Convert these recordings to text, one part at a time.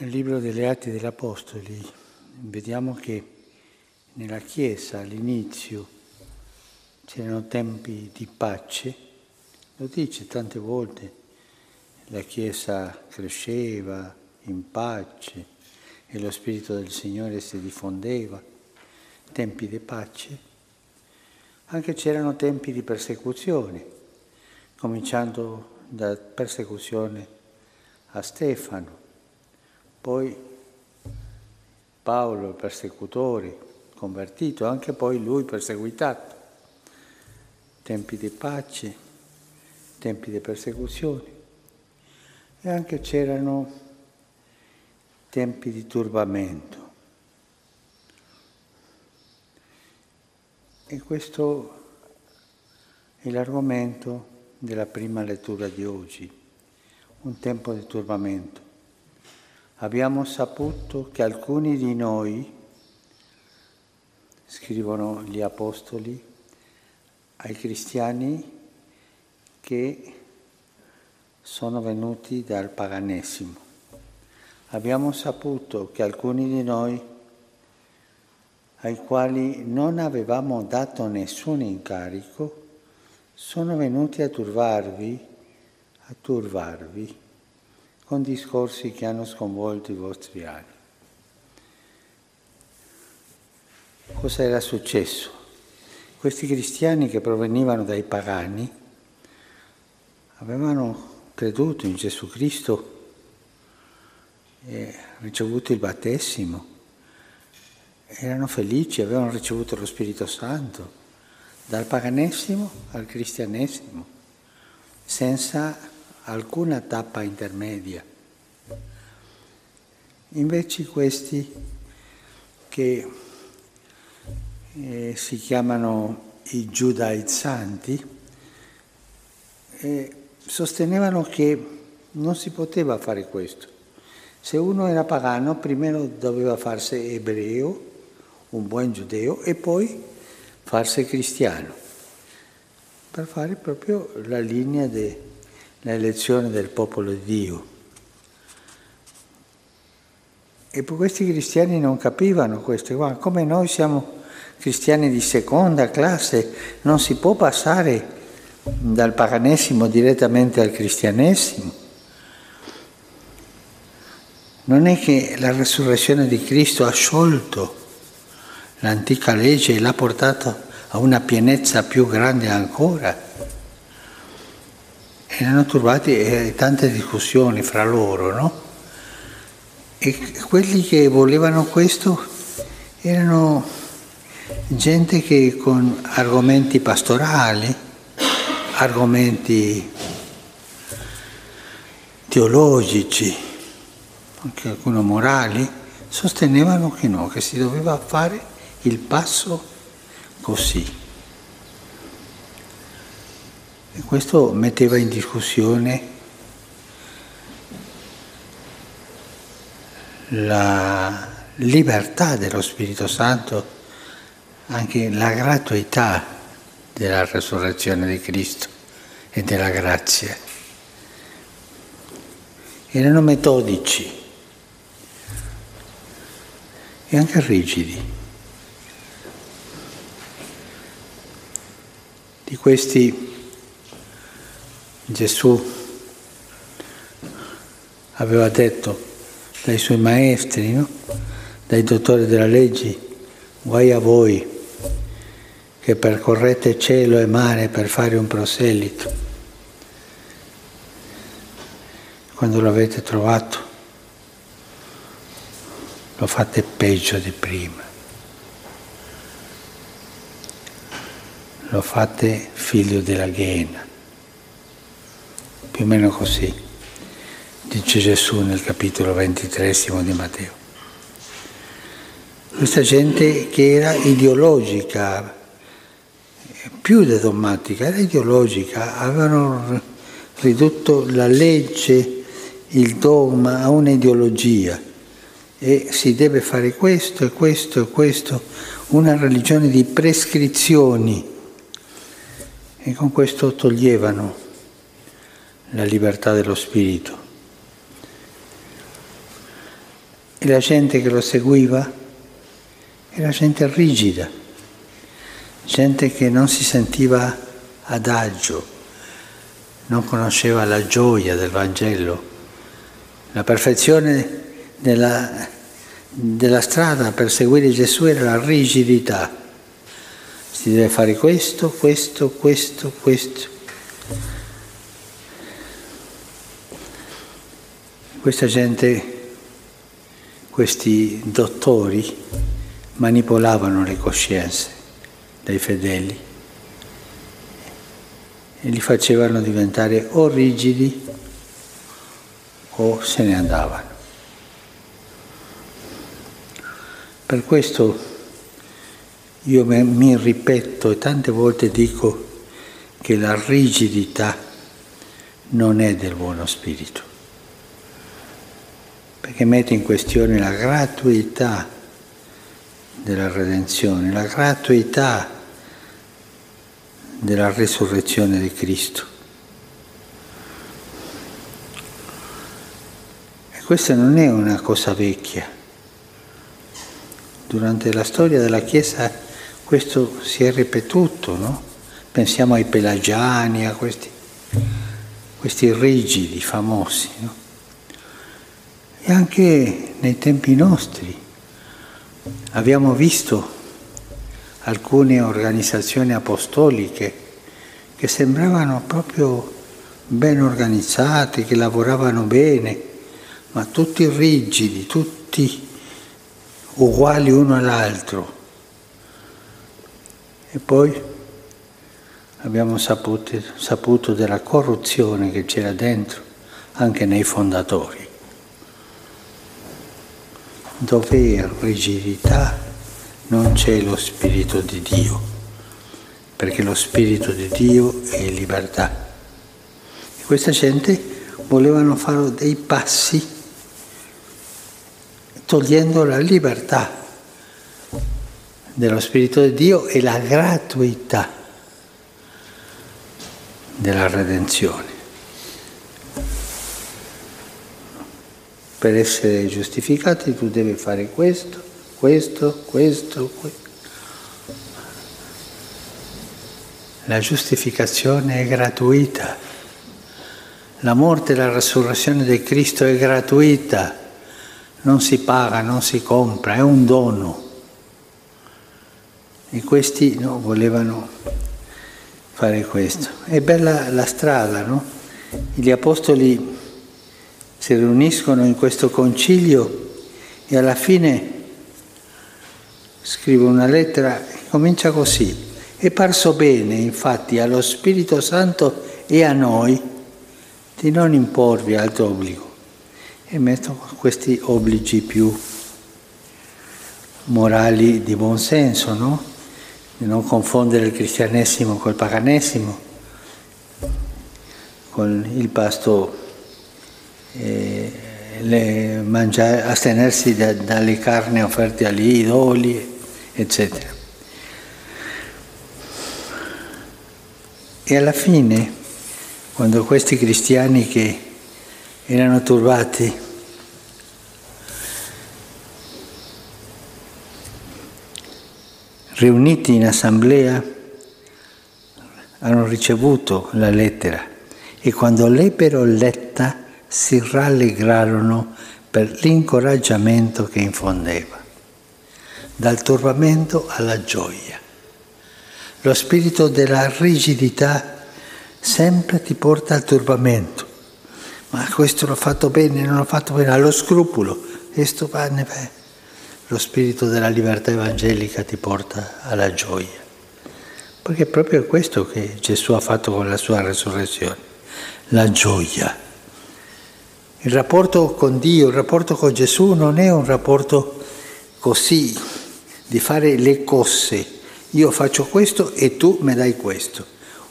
Nel libro delle Atti degli Apostoli vediamo che nella Chiesa all'inizio c'erano tempi di pace, lo dice tante volte, la Chiesa cresceva in pace e lo Spirito del Signore si diffondeva, tempi di pace. Anche c'erano tempi di persecuzione, cominciando da persecuzione a Stefano poi Paolo persecutore, convertito, anche poi lui perseguitato. Tempi di pace, tempi di persecuzione e anche c'erano tempi di turbamento. E questo è l'argomento della prima lettura di oggi, un tempo di turbamento abbiamo saputo che alcuni di noi, scrivono gli apostoli, ai cristiani che sono venuti dal paganesimo. Abbiamo saputo che alcuni di noi, ai quali non avevamo dato nessun incarico, sono venuti a turbarvi, a turbarvi con discorsi che hanno sconvolto i vostri anni. Cosa era successo? Questi cristiani che provenivano dai pagani avevano creduto in Gesù Cristo e ricevuto il battesimo, erano felici, avevano ricevuto lo Spirito Santo, dal paganesimo al cristianesimo, senza alcuna tappa intermedia. Invece questi che eh, si chiamano i giudaizzanti eh, sostenevano che non si poteva fare questo. Se uno era pagano, prima doveva farsi ebreo, un buon giudeo, e poi farsi cristiano, per fare proprio la linea de, l'elezione del popolo di Dio. E questi cristiani non capivano questo, come noi siamo cristiani di seconda classe, non si può passare dal paganesimo direttamente al cristianesimo. Non è che la resurrezione di Cristo ha sciolto l'antica legge e l'ha portata a una pienezza più grande ancora erano turbati e tante discussioni fra loro, no? E quelli che volevano questo erano gente che con argomenti pastorali, argomenti teologici, anche alcuni morali, sostenevano che no, che si doveva fare il passo così. E questo metteva in discussione la libertà dello Spirito Santo, anche la gratuità della resurrezione di Cristo e della grazia. Erano metodici e anche rigidi. Di questi Gesù aveva detto dai suoi maestri, no? dai dottori della legge, guai a voi che percorrete cielo e mare per fare un proselito. Quando lo avete trovato, lo fate peggio di prima. Lo fate figlio della ghena. Più o meno così, dice Gesù nel capitolo ventitresimo di Matteo. Questa gente che era ideologica, più di dogmatica, era ideologica, avevano ridotto la legge, il dogma a un'ideologia e si deve fare questo e questo e questo, una religione di prescrizioni e con questo toglievano la libertà dello spirito. E la gente che lo seguiva era gente rigida, gente che non si sentiva adagio, non conosceva la gioia del Vangelo, la perfezione della, della strada per seguire Gesù era la rigidità. Si deve fare questo, questo, questo, questo. Questa gente, questi dottori, manipolavano le coscienze dei fedeli e li facevano diventare o rigidi o se ne andavano. Per questo io mi ripeto e tante volte dico che la rigidità non è del buono spirito, perché mette in questione la gratuità della redenzione, la gratuità della resurrezione di Cristo. E questa non è una cosa vecchia. Durante la storia della Chiesa questo si è ripetuto, no? Pensiamo ai pelagiani, a questi, questi rigidi famosi, no? E anche nei tempi nostri abbiamo visto alcune organizzazioni apostoliche che sembravano proprio ben organizzate, che lavoravano bene, ma tutti rigidi, tutti uguali uno all'altro. E poi abbiamo saputo, saputo della corruzione che c'era dentro anche nei fondatori. Dove rigidità non c'è lo Spirito di Dio, perché lo Spirito di Dio è libertà. E questa gente volevano fare dei passi togliendo la libertà dello Spirito di Dio e la gratuità della redenzione. Per essere giustificati tu devi fare questo, questo, questo, questo. La giustificazione è gratuita. La morte e la resurrezione di Cristo è gratuita. Non si paga, non si compra, è un dono. E questi no, volevano fare questo. È bella la strada, no? Gli apostoli si riuniscono in questo concilio e alla fine scrive una lettera comincia così. È parso bene, infatti, allo Spirito Santo e a noi di non imporvi altro obbligo. E metto questi obblighi più morali di buon senso, no? Di non confondere il cristianesimo col paganesimo, con il pasto, eh, mangiare, astenersi da, dalle carni offerte agli idoli eccetera. E alla fine, quando questi cristiani che erano turbati, riuniti in assemblea, hanno ricevuto la lettera e quando l'ebbero letta si rallegrarono per l'incoraggiamento che infondeva dal turbamento alla gioia. Lo spirito della rigidità sempre ti porta al turbamento. Ma questo l'ho fatto bene, non l'ho fatto bene, allo scrupolo. Questo va, ne va. Lo spirito della libertà evangelica ti porta alla gioia. Perché è proprio questo che Gesù ha fatto con la sua resurrezione, la gioia. Il rapporto con Dio, il rapporto con Gesù non è un rapporto così di fare le cose. Io faccio questo e tu mi dai questo.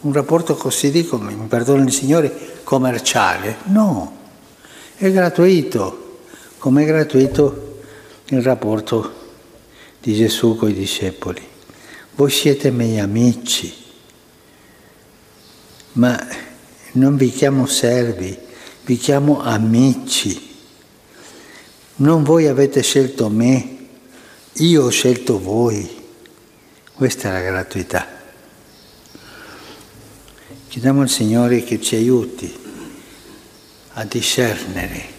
Un rapporto così dico, mi perdona il Signore, commerciale. No, è gratuito, come è gratuito il rapporto di Gesù con i discepoli. Voi siete miei amici, ma non vi chiamo servi, vi chiamo amici, non voi avete scelto me, io ho scelto voi. Questa è la gratuità. Chiediamo al Signore che ci aiuti a discernere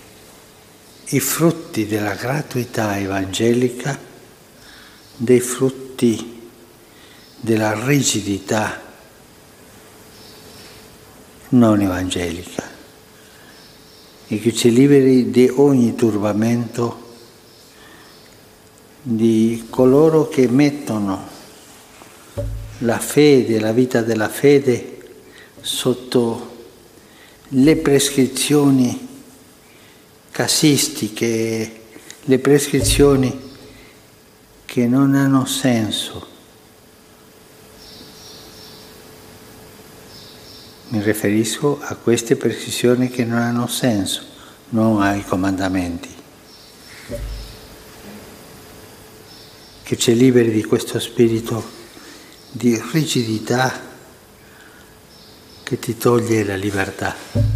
i frutti della gratuità evangelica dei frutti della rigidità non evangelica e che ci liberi di ogni turbamento di coloro che mettono la fede, la vita della fede sotto le prescrizioni casistiche, le prescrizioni che non hanno senso. Mi riferisco a queste prescrizioni che non hanno senso, non ai comandamenti. Che ci liberi di questo spirito di rigidità che ti toglie la libertà.